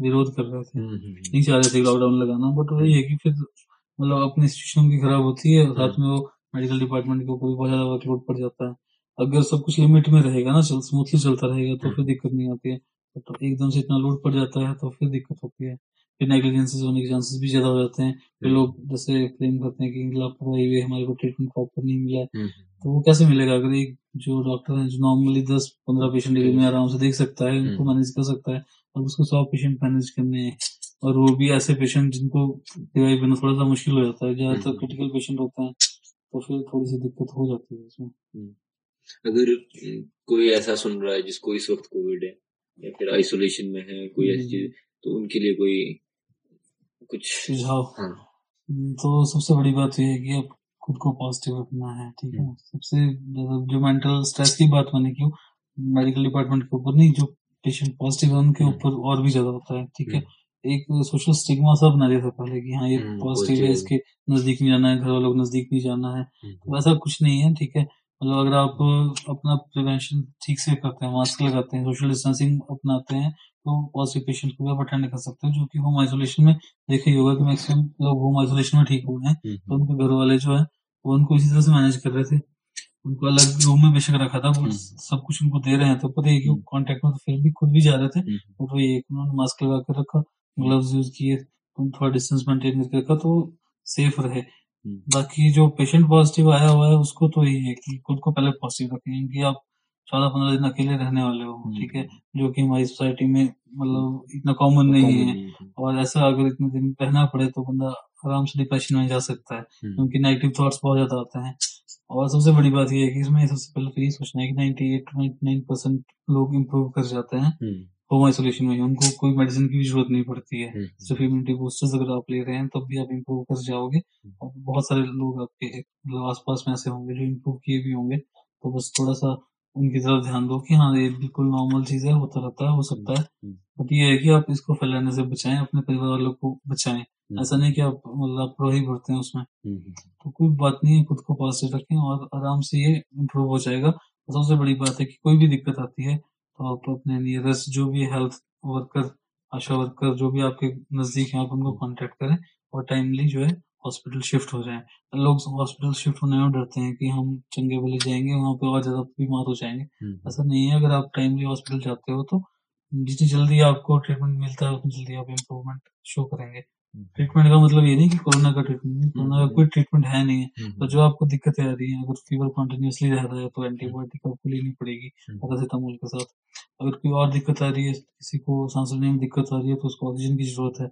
विरोध कर रहे थे। हम्म, हम्म, नहीं चाह रहे थे लॉकडाउन लगाना बट वही है कि फिर मतलब अपनी सिचुएशन भी खराब होती है और साथ हम्म। में वो मेडिकल डिपार्टमेंट के ऊपर भी बहुत ज़्यादा वर्कलोड पड़ जाता है। अगर सब कुछ लिमिट में रहेगा ना चल स्मूथली चलता रहेगा तो फिर दिक्कत नहीं आती है। तो एकदम से इतना लोड पड़ जाता है तो फिर दिक्कत होती है। फिर नेग्लिजेंसेस होने के चांसेस भी ज़्यादा हो जाते हैं। फिर लोग जैसे क्लेम करते हैं कि लापरवाही हुई हमारे को ट्रीटमेंट प्रॉपर नहीं मिला हम्म। तो वो कैसे मिलेगा? अगर एक जो डॉक्टर है जो नॉर्मली दस पंद्रह पेशेंट डेली में आराम से देख सकता है उनको हम्म। मैनेज कर सकता है और उसको सौ पेशेंट मैनेज करने हैं। और वो भी ऐसे पेशेंट जिनको रिवाइव करना थोड़ा सा मुश्किल हो जाता है। ज़्यादातर हम्म। क्रिटिकल पेशेंट होते हैं तो फिर थोड़ी सी दिक्कत हो जाती है इसमें अगर कोई ऐसा सुन रहा है जिसको इस वक्त कोविड है या फिर आइसोलेशन में है कोई ऐसी हम्म। चीज़ तो उनके लिए कोई कुछ सुझाव? हाँ। हम्म, तो सबसे बड़ी बात यह है कि आप खुद को पॉजिटिव रखना है ठीक है? सबसे जो मेंटल स्ट्रेस की बात मैंने की मेडिकल डिपार्टमेंट के ऊपर नहीं जो पेशेंट पॉजिटिव है उनके हम्म। ऊपर और भी ज़्यादा होता है ठीक है? एक सोशल स्टिग्मा सा बना दिया था पहले कि हाँ ये हम्म, पॉजिटिव है इसके नज़दीक नहीं जाना है घर वालों को नज़दीक नहीं जाना है हम्म। तो ऐसा कुछ नहीं है ठीक है? मतलब अगर आप अपना प्रिवेंशन ठीक से करते हैं मास्क लगाते हैं सोशल डिस्टेंसिंग अपनाते हैं तो पॉजिटिव पेशेंट को भी आप अटेंड कर सकते हैं जो कि होम आइसोलेशन में देखा ही होगा कि मैक्सिमम लोग होम आइसोलेशन में ठीक हुए हैं तो उनके घर वाले जो है वो उनको इसी तरह से मैनेज कर रहे थे। उनको अलग रूम में बेशक रखा था वो हम्म। सब कुछ उनको दे रहे हैं तो पता है कि हम्म। कांटेक्ट में तो फिर भी खुद भी जा रहे थे हम्म। और वो एक उन्होंने मास्क लगा कर रखा ग्लव्स यूज़ किए तो थोड़ा डिस्टेंस मेंटेन करके रखा तो सेफ़ रहे हम्म। बाकी जो पेशेंट पॉजिटिव आया हुआ है उसको तो यही है कि खुद को पहले पॉजिटिव रखें क्योंकि आप चौदह पंद्रह दिन अकेले रहने वाले हो हम्म। ठीक है जो कि हमारी सोसाइटी में मतलब इतना कॉमन नहीं है और ऐसा अगर इतने दिन रहना पड़े तो बंदा आराम से डिप्रेशन में जा सकता है हम्म। क्योंकि नेगेटिव थॉट्स बहुत ज़्यादा आते हैं और सबसे बड़ी बात यह है कि इसमें सबसे पहले तो ये सोचना है कि ninety eight ninety nine percent लोग इम्प्रूव कर जाते हैं। हम्म। होम आइसोलेशन में उनको कोई मेडिसिन की भी ज़रूरत नहीं पड़ती है। हम्म। सिर्फ़ इम्यूनिटी बूस्टर्स अगर आप ले रहे हैं तब भी आप इम्प्रूव कर जाओगे। और बहुत सारे लोग आपके मतलब आसपास में ऐसे होंगे जो इम्प्रूव किए भी होंगे। तो बस थोड़ा सा उनकी तरफ़ ध्यान दो कि हाँ ये बिल्कुल नॉर्मल चीज़ है होता रहता है हो सकता है हम्म। बट ये है कि आप इसको फैलाने से बचाएँ अपने परिवार वालों को बचाएँ हम्म। ऐसा नहीं कि आप मतलब आप ही भरते हैं उसमें हम्म। तो कोई बात नहीं है खुद को पॉजिटिव रखें और आराम से ये इम्प्रूव हो जाएगा और सबसे बड़ी बात है कि कोई भी दिक्कत आती है तो आप अपने नियरेस्ट जो भी हेल्थ वर्कर आशा वर्कर जो भी आपके नज़दीक है आप उनको कॉन्टेक्ट करें और टाइमली जो है हॉस्पिटल शिफ्ट हो जाए। लोग हॉस्पिटल शिफ्ट होने में डरते हैं कि हम चंगे भले जाएँगे वहाँ पे और ज़्यादा बीमार हो जाएँगे। हम्म। ऐसा नहीं है अगर आप टाइमली हॉस्पिटल जाते हो तो जितनी जल्दी आपको ट्रीटमेंट मिलता है उतनी जल्दी आप इम्प्रूवमेंट शो करेंगे। ट्रीटमेंट का मतलब ये नहीं कि कोरोना का ट्रीटमेंट कोरोना का कोई ट्रीटमेंट है नहीं है। तो जो आपको दिक्कतें आ रही हैं अगर फीवर कंटिन्यूसली रह रहा है तो एंटीबायोटिक आपको लेनी पड़ेगी पैरासीटामोल के साथ। अगर कोई और दिक्कत आ रही है किसी को सांस लेने में दिक्कत आ रही है तो उसको ऑक्सीजन की ज़रूरत है।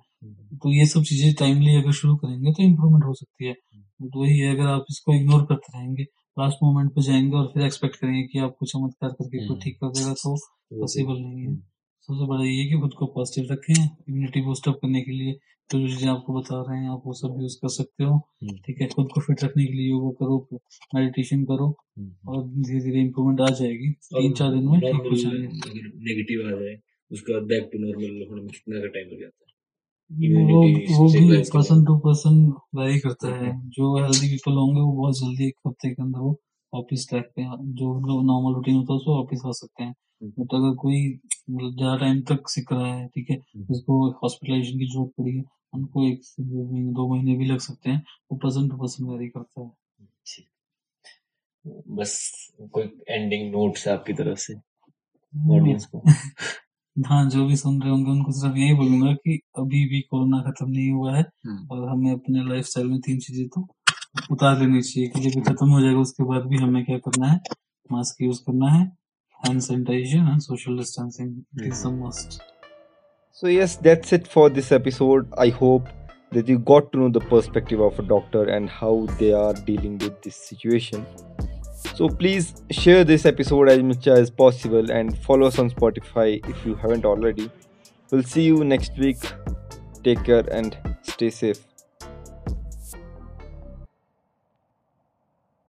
तो ये सब चीज़ें टाइमली अगर शुरू करेंगे तो इम्प्रूवमेंट हो सकती है। तो वही है अगर आप इसको इग्नोर करते रहेंगे लास्ट मोमेंट पे जाएँगे और फिर एक्सपेक्ट करेंगे कि आपको चमत्कार करके कोई ठीक कर देगा तो पॉसिबल नहीं है। सबसे बड़ा ये है कि खुद को पॉजिटिव रखें इम्यूनिटी बूस्टअप करने के लिए तो जो चीज़ें आपको बता रहे हैं आप वो सब यूज़ कर सकते हो। हम्म। ठीक है खुद को फिट रखने के लिए योगा करो मेडिटेशन करो और धीरे धीरे इम्प्रूवमेंट आ जाएगी। तीन चार दिन में ठीक हो जाएँगे। नेगेटिव आ जाए उसके बाद बैक टू नॉर्मल होने में कितना का टाइम लग जाता है? वो वो भी पर्सन टू पर्सन वेरी करता है। हम्म। जो हेल्दी पीपल होंगे वो बहुत जल्दी एक हफ़्ते के अंदर वो वापिस ट्रैक पे जो उनका नॉर्मल रूटीन होता है उसको वापिस आ सकते हैं। हम्म। बट अगर कोई मतलब ज़्यादा टाइम तक सिक रहा है ठीक है उसको हॉस्पिटलाइजेशन की ज़रूरत पड़ी है उनको एक से महीने दो महीने भी लग सकते हैं। वो पर्सन टू पर्सन वेरी करता है। बस कोई एंडिंग नोट्स आपकी तरफ़ से। ऑडियंस को? हाँ जो भी सुन रहे होंगे उनको सिर्फ़ यही बोलूँगा कि अभी भी कोरोना खत्म नहीं हुआ है हम्म। और हमें अपने लाइफ स्टाइल में तीन चीज़ें तो उतार लेनी चाहिए कि जब खत्म हो जाएगा उसके बाद भी हमें क्या करना है? मास्क यूज़ करना है। Hand sanitization and social distancing it is the must So, yes, that's it for this episode. I hope that you got to know the perspective of a doctor and how they are dealing with this situation. So, please share this episode as much as possible and follow us on Spotify if you haven't already. We'll see you next week. Take care and stay safe.